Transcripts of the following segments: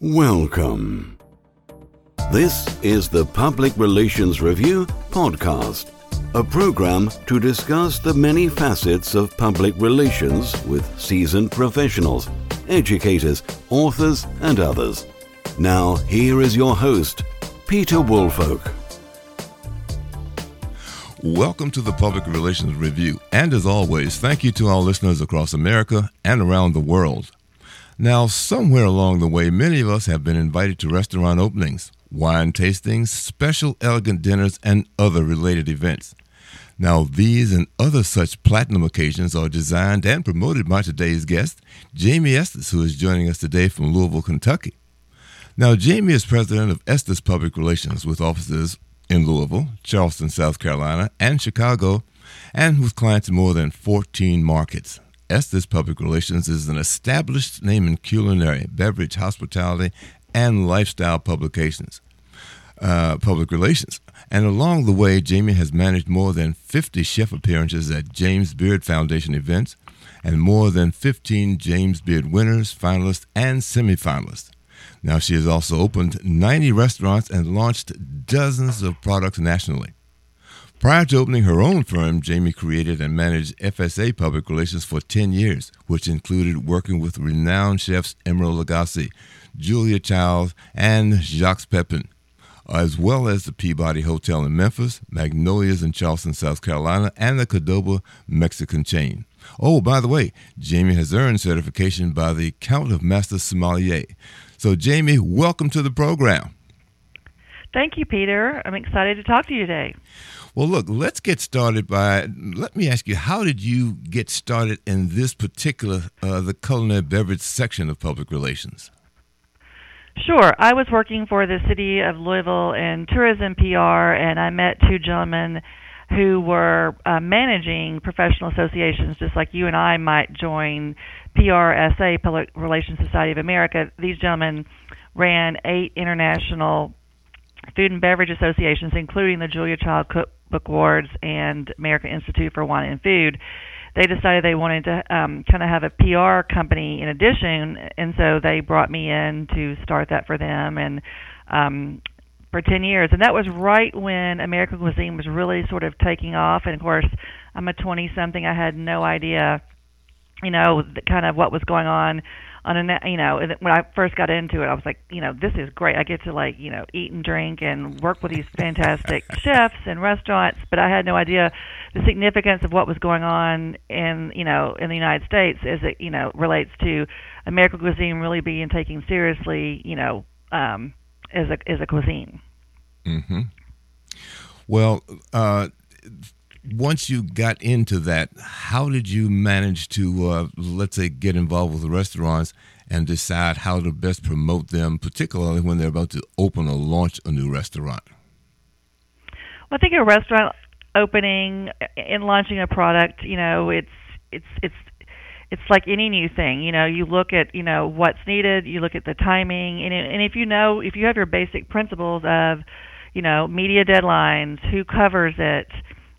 Welcome. This is the Public Relations Review podcast, a program to discuss the many facets of public relations with seasoned professionals, educators, authors, and others. Now, here is your host, Peter Woolfolk. Welcome to the Public Relations Review, and as always, thank you to our listeners across America and around the world. Now, somewhere along the way, many of us have been invited to restaurant openings, wine tastings, special elegant dinners, and other related events. Now, these and other such platinum occasions are designed and promoted by today's guest, Jamie Estes, who is joining us today from Louisville, Kentucky. Now, Jamie is president of Estes Public Relations with offices in Louisville, Charleston, South Carolina, and Chicago, and with clients in more than 14 markets. Estes Public Relations is an established name in culinary, beverage, hospitality, and lifestyle publications, uh, public relations. And along the way, Jamie has managed more than 50 chef appearances at James Beard Foundation events and more than 15 James Beard winners, finalists, and semifinalists. Now, she has also opened 90 restaurants and launched dozens of products nationally. Prior to opening her own firm, Jamie created and managed FSA Public Relations for 10 years, which included working with renowned chefs Emeril Lagasse, Julia Childs, and Jacques Pepin, as well as the Peabody Hotel in Memphis, Magnolias in Charleston, South Carolina, and the Qdoba Mexican chain. Oh, by the way, Jamie has earned certification by the Court of Master Sommelier. So, Jamie, welcome to the program. Thank you, Peter. I'm excited to talk to you today. Well, look, let's get started by. Let me ask you, how did you get started in this particular, uh, the culinary beverage section of public relations? Sure. I was working for the city of Louisville in tourism PR, and I met two gentlemen who were uh, managing professional associations, just like you and I might join PRSA, Public Relations Society of America. These gentlemen ran eight international food and beverage associations, including the Julia Child Cook Book Awards and American Institute for Wine and Food, they decided they wanted to um, kind of have a PR company in addition, and so they brought me in to start that for them and um, for 10 years. And that was right when American cuisine was really sort of taking off. And of course, I'm a 20 something. I had no idea, you know, kind of what was going on on a you know when I first got into it, I was like, you know, this is great. I get to like you know eat and drink and work with these fantastic chefs and restaurants, but I had no idea the significance of what was going on in you know in the United States as it you know relates to American cuisine really being taken seriously, you know, um, as a as a cuisine. Mm-hmm. Well, uh, once you got into that, how did you manage to, uh, let's say, get involved with the restaurants and decide how to best promote them, particularly when they're about to open or launch a new restaurant? Well, I think a restaurant opening and launching a product, you know, it's it's it's it's like any new thing. You know, you look at you know what's needed, you look at the timing, and and if you know if you have your basic principles of, you know, media deadlines, who covers it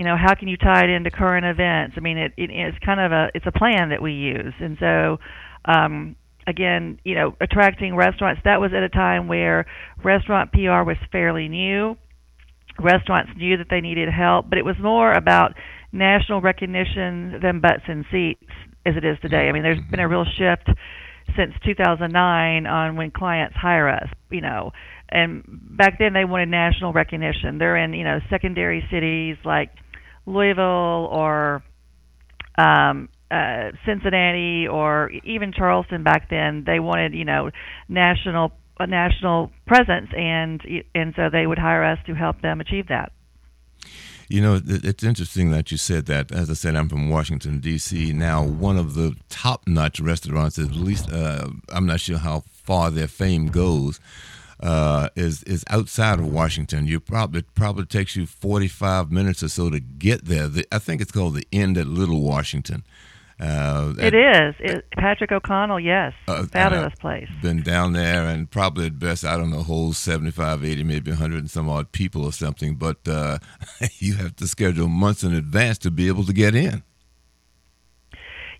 you know how can you tie it into current events? I mean it, it it's kind of a it's a plan that we use. And so um again you know attracting restaurants that was at a time where restaurant pr was fairly new. Restaurants knew that they needed help but it was more about national recognition than butts and seats as it is today. I mean there's been a real shift since 2009 on when clients hire us you know. And back then they wanted national recognition. They're in you know secondary cities like Louisville or um, uh, Cincinnati or even Charleston back then, they wanted you know national a national presence, and and so they would hire us to help them achieve that. You know, it's interesting that you said that. As I said, I'm from Washington D.C. Now, one of the top-notch restaurants, at least uh, I'm not sure how far their fame goes, uh, is is outside of Washington. You probably it probably takes you 45 minutes or so to get there. The, I think it's called the Inn at Little Washington. Uh, it is. It, Patrick O'Connell, yes. Uh, Fabulous place. Been down there and probably at best, I don't know, holds 75, 80, maybe 100 and some odd people or something. But uh, you have to schedule months in advance to be able to get in.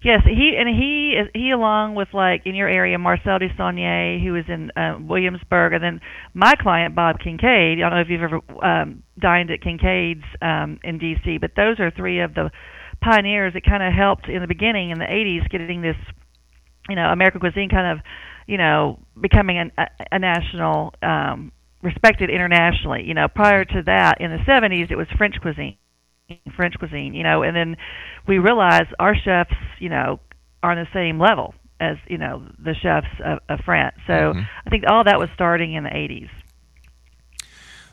Yes, he and he he along with like in your area Marcel Desaulniers, who is in uh, Williamsburg, and then my client Bob Kinkead. I don't know if you've ever um, dined at Kinkead's um, in D.C., but those are three of the pioneers that kind of helped in the beginning in the 80s getting this, you know, American cuisine kind of, you know, becoming an, a, a national um, respected internationally. You know, prior to that in the 70s it was French cuisine French cuisine, you know, and then we realize our chefs, you know, are on the same level as you know the chefs of, of France. So mm-hmm. I think all that was starting in the 80s.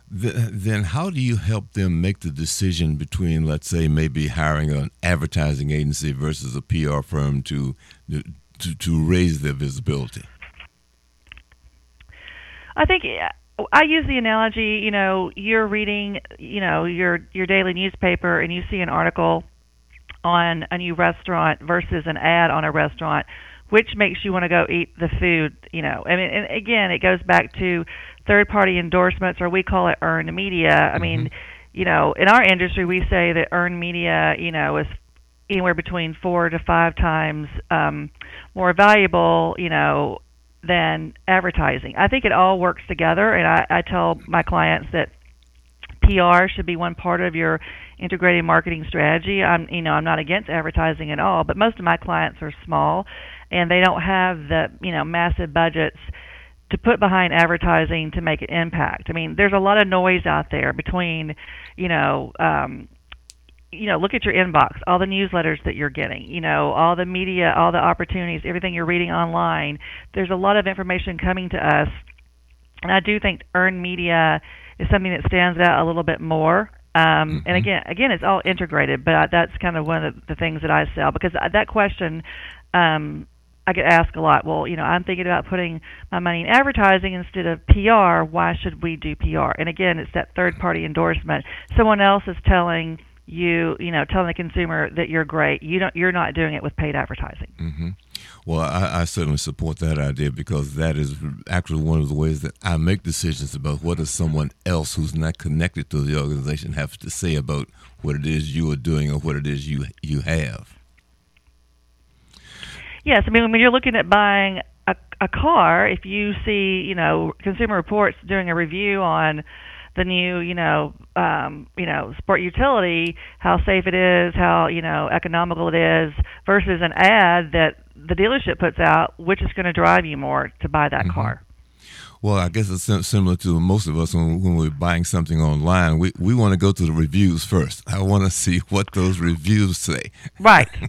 The, then how do you help them make the decision between, let's say, maybe hiring an advertising agency versus a PR firm to to, to raise their visibility? I think I use the analogy, you know, you're reading, you know, your your daily newspaper and you see an article on a new restaurant versus an ad on a restaurant, which makes you want to go eat the food, you know. I mean, and again, it goes back to third party endorsements or we call it earned media. I mm-hmm. mean, you know, in our industry we say that earned media, you know, is anywhere between 4 to 5 times um more valuable, you know, than advertising. I think it all works together, and I, I tell my clients that PR should be one part of your integrated marketing strategy. I'm, you know, I'm not against advertising at all, but most of my clients are small, and they don't have the, you know, massive budgets to put behind advertising to make an impact. I mean, there's a lot of noise out there between, you know, um, you know, look at your inbox, all the newsletters that you're getting, you know, all the media, all the opportunities, everything you're reading online. There's a lot of information coming to us. And I do think earned media is something that stands out a little bit more. Um, mm-hmm. And again, again, it's all integrated, but I, that's kind of one of the, the things that I sell because that question um, I get asked a lot. Well, you know, I'm thinking about putting my money in advertising instead of PR. Why should we do PR? And again, it's that third party endorsement. Someone else is telling you you know telling the consumer that you're great. You don't you're not doing it with paid advertising. Mm-hmm. well I, I, certainly support that idea because that is actually one of the ways that i make decisions about what does someone else who's not connected to the organization have to say about what it is you are doing or what it is you you have. Yes i mean when you're looking at buying a, a car if you see you know consumer reports doing a review on the new, you know, um, you know, sport utility, how safe it is, how you know economical it is, versus an ad that the dealership puts out, which is going to drive you more to buy that mm-hmm. car. Well, I guess it's similar to most of us when, when we're buying something online. We we want to go to the reviews first. I want to see what those reviews say. Right,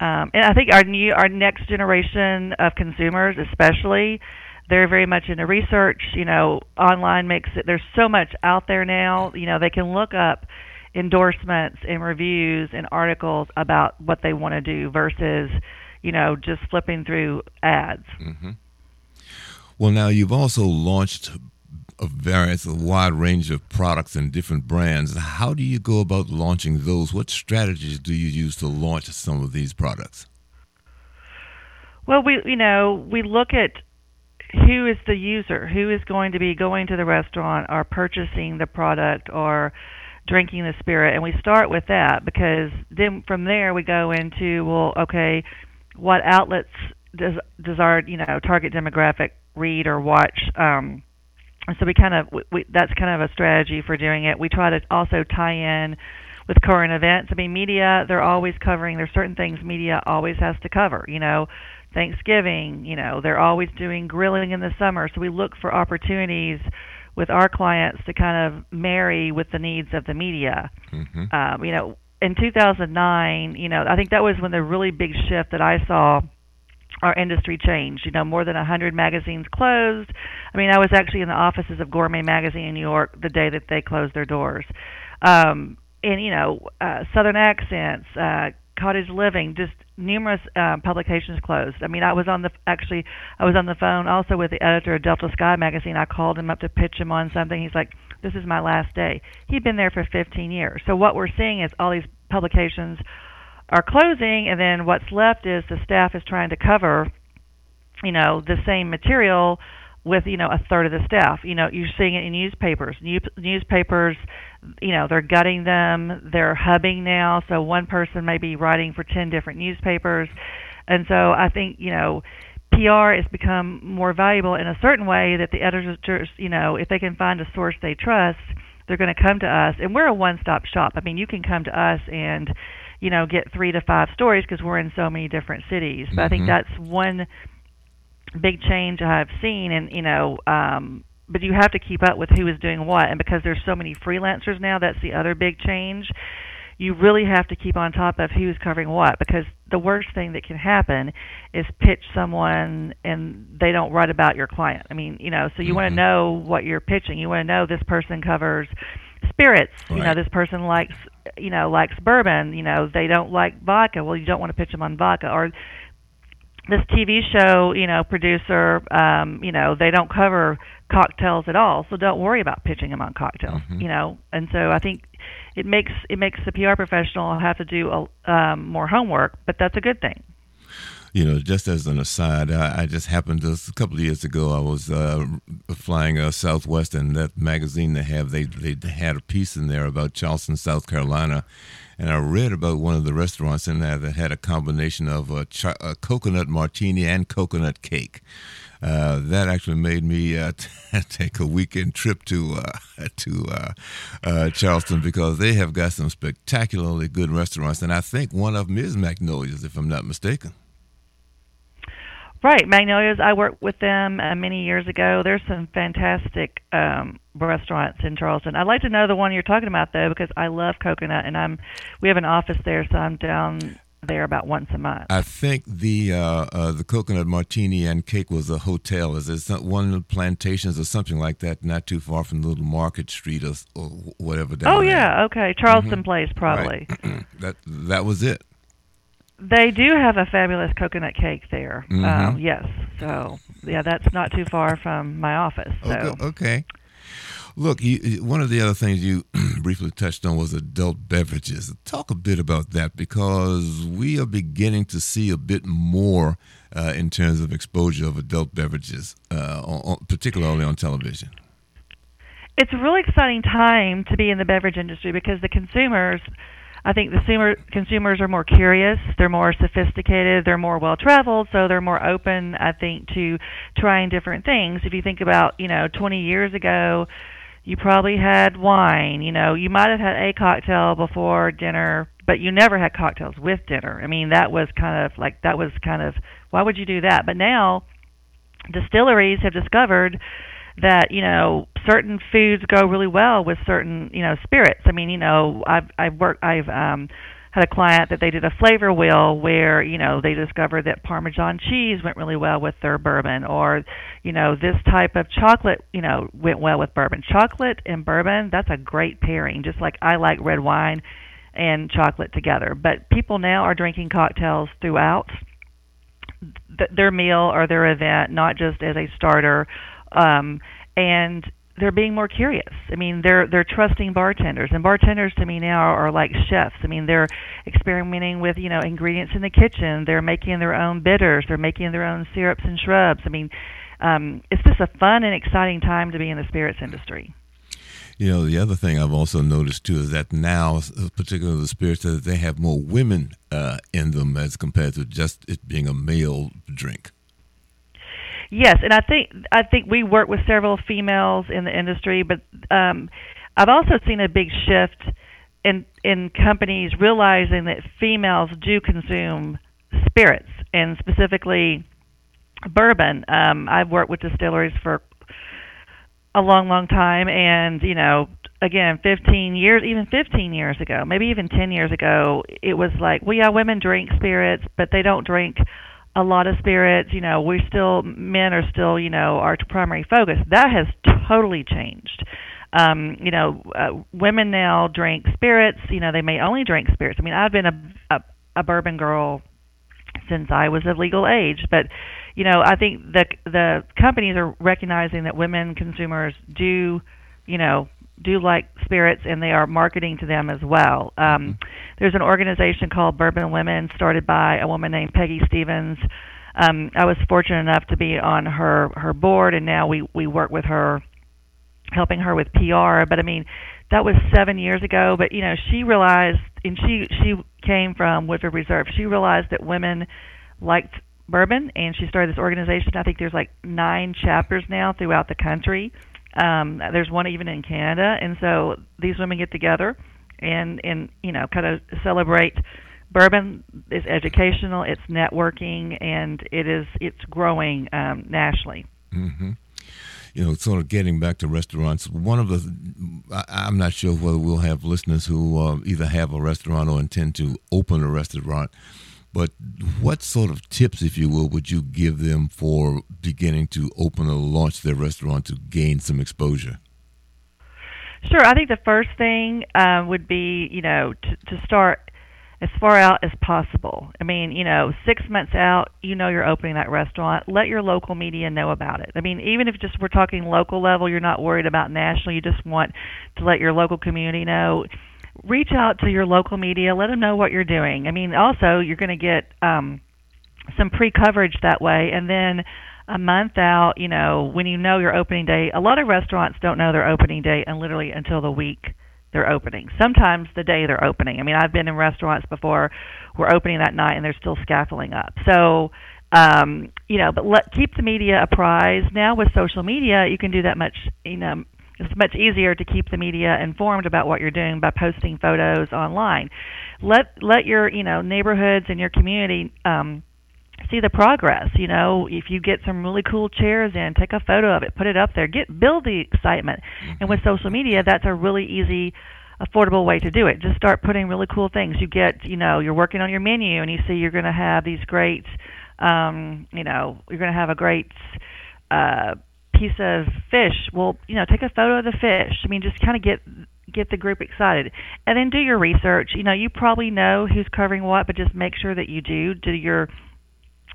um, and I think our new our next generation of consumers, especially, they're very much into research. You know, online makes it. There's so much out there now. You know, they can look up endorsements and reviews and articles about what they want to do versus, you know, just flipping through ads. Mm-hmm. Well, now you've also launched a various, a wide range of products and different brands. How do you go about launching those? What strategies do you use to launch some of these products? Well, we you know we look at who is the user? Who is going to be going to the restaurant or purchasing the product or drinking the spirit? And we start with that because then from there we go into well, okay, what outlets does does our you know target demographic read or watch? Um, so we kind of we, that's kind of a strategy for doing it. We try to also tie in with current events. I mean, media they're always covering. There's certain things media always has to cover. You know, Thanksgiving. You know, they're always doing grilling in the summer, so we look for opportunities with our clients to kind of marry with the needs of the media. Mm-hmm. Um, you know, in 2009, you know, I think that was when the really big shift that I saw our industry changed. You know, more than 100 magazines closed. I mean, I was actually in the offices of Gourmet Magazine in New York the day that they closed their doors. Um, and you know, uh, Southern accents, uh, cottage living, just numerous uh, publications closed. I mean, I was on the actually I was on the phone also with the editor of Delta Sky magazine. I called him up to pitch him on something. He's like, "This is my last day." He'd been there for 15 years. So what we're seeing is all these publications are closing, and then what's left is the staff is trying to cover, you know, the same material with you know a third of the staff. You know, you're seeing it in newspapers. New, newspapers you know they're gutting them they're hubbing now so one person may be writing for 10 different newspapers and so i think you know PR has become more valuable in a certain way that the editors, you know, if they can find a source they trust, they're going to come to us. And we're a one-stop shop. I mean, you can come to us and, you know, get three to five stories because we're in so many different cities. But mm-hmm. I think mm-hmm. that's one big change I've seen, and you know, um, but you have to keep up with who is doing what, and because there's so many freelancers now, that's the other big change. You really have to keep on top of who's covering what, because the worst thing that can happen is pitch someone and they don't write about your client. I mean, you know, so you mm-hmm. want to know what you're pitching. You want to know this person covers spirits. Right. You know, this person likes, you know, likes bourbon. You know, they don't like vodka. Well, you don't want to pitch them on vodka or this TV show, you know, producer, um, you know, they don't cover cocktails at all, so don't worry about pitching them on cocktails, mm-hmm. you know. And so I think it makes it makes the PR professional have to do a, um, more homework, but that's a good thing. You know, just as an aside, I, I just happened to a couple of years ago. I was uh, flying uh, Southwest, and that magazine they have they they had a piece in there about Charleston, South Carolina, and I read about one of the restaurants in there that had a combination of a, ch- a coconut martini and coconut cake. Uh, that actually made me uh, t- take a weekend trip to uh, to uh, uh, Charleston because they have got some spectacularly good restaurants, and I think one of them is Magnolia's, if I'm not mistaken. Right, Magnolia's. I worked with them uh, many years ago. There's some fantastic um, restaurants in Charleston. I'd like to know the one you're talking about though, because I love coconut, and I'm we have an office there, so I'm down there about once a month. I think the uh, uh, the coconut martini and cake was a hotel. Is it one of the plantations or something like that? Not too far from the Little Market Street or, or whatever. oh yeah, okay, Charleston mm-hmm. Place probably. Right. that that was it. They do have a fabulous coconut cake there. Mm-hmm. Um, yes. So yeah, that's not too far from my office. So. Okay. okay. Look, you, one of the other things you briefly touched on was adult beverages. Talk a bit about that because we are beginning to see a bit more uh, in terms of exposure of adult beverages, uh, on, particularly on television. It's a really exciting time to be in the beverage industry because the consumers I think the consumer, consumers are more curious, they're more sophisticated, they're more well traveled, so they're more open, I think, to trying different things. If you think about, you know, 20 years ago, you probably had wine, you know, you might have had a cocktail before dinner, but you never had cocktails with dinner. I mean, that was kind of like that was kind of why would you do that? But now distilleries have discovered that you know certain foods go really well with certain you know spirits. I mean, you know, I've I've worked I've um had a client that they did a flavor wheel where you know they discovered that parmesan cheese went really well with their bourbon or you know this type of chocolate you know went well with bourbon chocolate and bourbon that's a great pairing just like i like red wine and chocolate together but people now are drinking cocktails throughout th- their meal or their event not just as a starter um, and they're being more curious. I mean, they're they're trusting bartenders, and bartenders to me now are, are like chefs. I mean, they're experimenting with you know ingredients in the kitchen. They're making their own bitters. They're making their own syrups and shrubs. I mean, um, it's just a fun and exciting time to be in the spirits industry. You know, the other thing I've also noticed too is that now, particularly the spirits, that they have more women uh, in them as compared to just it being a male drink. Yes, and I think I think we work with several females in the industry, but um, I've also seen a big shift in in companies realizing that females do consume spirits and specifically bourbon. Um, I've worked with distilleries for a long, long time, and you know, again, 15 years, even 15 years ago, maybe even 10 years ago, it was like, well, yeah, women drink spirits, but they don't drink a lot of spirits. You know, we're still men are still you know our primary focus. That has totally changed. Um, you know, uh, women now drink spirits. You know, they may only drink spirits. I mean, I've been a, a a bourbon girl since I was of legal age, but you know, I think the the companies are recognizing that women consumers do, you know, do like spirits and they are marketing to them as well. Um, mm-hmm. there's an organization called Bourbon Women started by a woman named Peggy Stevens. Um, I was fortunate enough to be on her her board, and now we we work with her, helping her with PR. But I mean, that was seven years ago. But you know, she realized, and she she came from Woodford Reserve. She realized that women liked bourbon, and she started this organization. I think there's like nine chapters now throughout the country. Um, there's one even in Canada, and so these women get together and and you know kind of celebrate. Bourbon is educational it's networking and it is it's growing um, nationally. Mm-hmm. You know, sort of getting back to restaurants, one of the, I, am not sure whether we'll have listeners who uh, either have a restaurant or intend to open a restaurant, but what sort of tips, if you will, would you give them for beginning to open or launch their restaurant to gain some exposure? Sure. I think the first thing uh, would be, you know, to, to start as far out as possible. I mean, you know, six months out, you know you're opening that restaurant. Let your local media know about it. I mean, even if just we're talking local level, you're not worried about national. You just want to let your local community know. Reach out to your local media. Let them know what you're doing. I mean, also you're going to get um, some pre-coverage that way, and then a month out, you know, when you know your opening day. A lot of restaurants don't know their opening date and literally until the week they're opening. Sometimes the day they're opening. I mean, I've been in restaurants before we're opening that night and they're still scaffolding up. So, um, you know, but let keep the media apprised. Now with social media, you can do that much, you know, it's much easier to keep the media informed about what you're doing by posting photos online. Let let your, you know, neighborhoods and your community um see the progress. You know, if you get some really cool chairs in, take a photo of it, put it up there, get build the excitement. Mm-hmm. And with social media, that's a really easy affordable way to do it. Just start putting really cool things. You get, you know, you're working on your menu and you see you're going to have these great um, you know, you're going to have a great uh piece of fish. Well, you know, take a photo of the fish. I mean, just kind of get get the group excited and then do your research you know you probably know who's covering what but just make sure that you do do your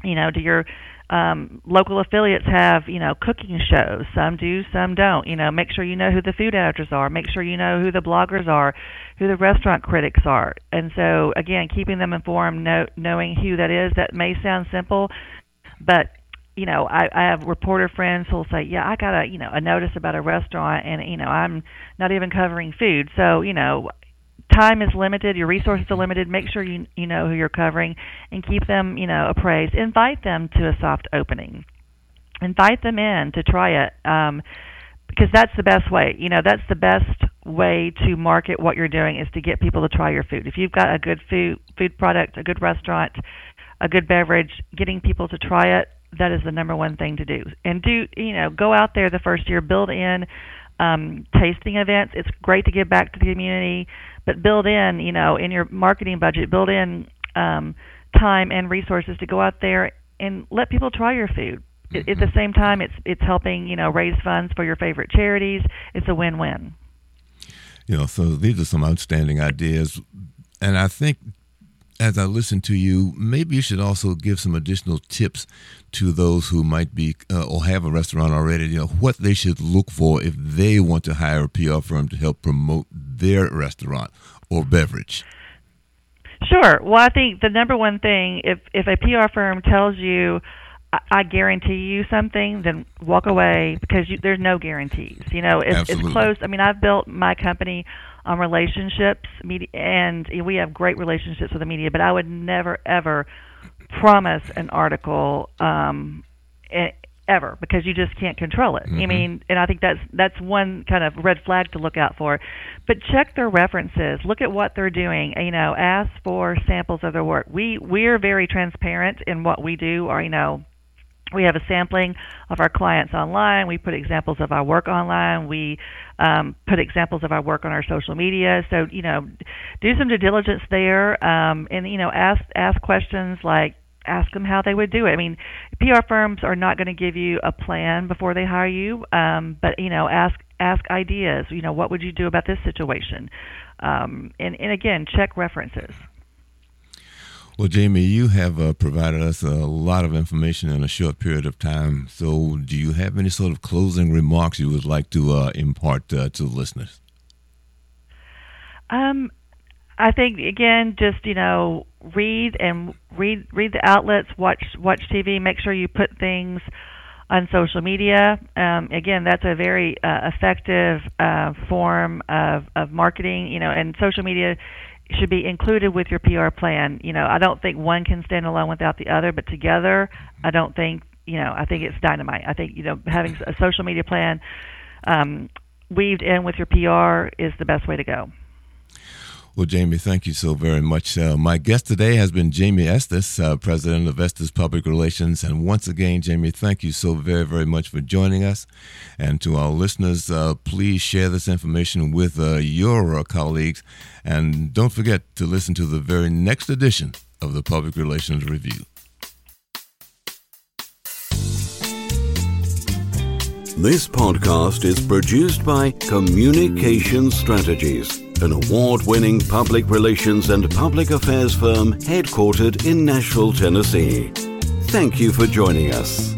you know, do your um, local affiliates have, you know, cooking shows? Some do, some don't. You know, make sure you know who the food editors are. Make sure you know who the bloggers are, who the restaurant critics are. And so, again, keeping them informed, know, knowing who that is. That may sound simple, but you know, I, I have reporter friends who'll say, "Yeah, I got a you know a notice about a restaurant, and you know I'm not even covering food, so you know time is limited, your resources are limited. Make sure you you know who you're covering and keep them, you know, appraised. Invite them to a soft opening. Invite them in to try it. Um, because that's the best way. You know, that's the best way to market what you're doing is to get people to try your food. If you've got a good food food product, a good restaurant, a good beverage, getting people to try it, that is the number one thing to do. And do, you know, go out there the first year, build in um, tasting events. It's great to give back to the community but build in, you know, in your marketing budget, build in um, time and resources to go out there and let people try your food. At the mm-hmm. same time, it's it's helping you know raise funds for your favorite charities. It's a win-win. You know, so these are some outstanding ideas, and I think as I listen to you, maybe you should also give some additional tips to those who might be uh, or have a restaurant already. You know what they should look for if they want to hire a PR firm to help promote their restaurant or beverage. Sure. Well, I think the number one thing, if if a PR firm tells you, I, I guarantee you something, then walk away because you, there's no guarantees. You know, it's, it's close. I mean, I've built my company on relationships, media, and we have great relationships with the media. But I would never ever promise an article um, ever because you just can't control it. Mm-hmm. I mean, and I think that's that's one kind of red flag to look out for. But check their references. Look at what they're doing. You know, ask for samples of their work. We we're very transparent in what we do. Or you know, we have a sampling of our clients online. We put examples of our work online. We um, put examples of our work on our social media. So you know, do some due diligence there, um, and you know, ask ask questions like ask them how they would do it. I mean, PR firms are not going to give you a plan before they hire you, um, but you know, ask ask ideas. You know, what would you do about this situation? Um, and and again, check references. Well, Jamie, you have uh, provided us a lot of information in a short period of time. So, do you have any sort of closing remarks you would like to uh, impart uh, to the listeners? Um, I think again, just you know, read and read read the outlets, watch watch TV. Make sure you put things on social media. Um, again, that's a very uh, effective uh, form of, of marketing, you know, and social media should be included with your PR plan. You know, I don't think one can stand alone without the other, but together, I don't think, you know, I think it's dynamite. I think, you know, having a social media plan um, weaved in with your PR is the best way to go. Well, Jamie, thank you so very much. Uh, my guest today has been Jamie Estes, uh, president of Estes Public Relations. And once again, Jamie, thank you so very, very much for joining us. And to our listeners, uh, please share this information with uh, your uh, colleagues. And don't forget to listen to the very next edition of the Public Relations Review. This podcast is produced by Communication Strategies an award winning public relations and public affairs firm headquartered in Nashville, Tennessee. Thank you for joining us.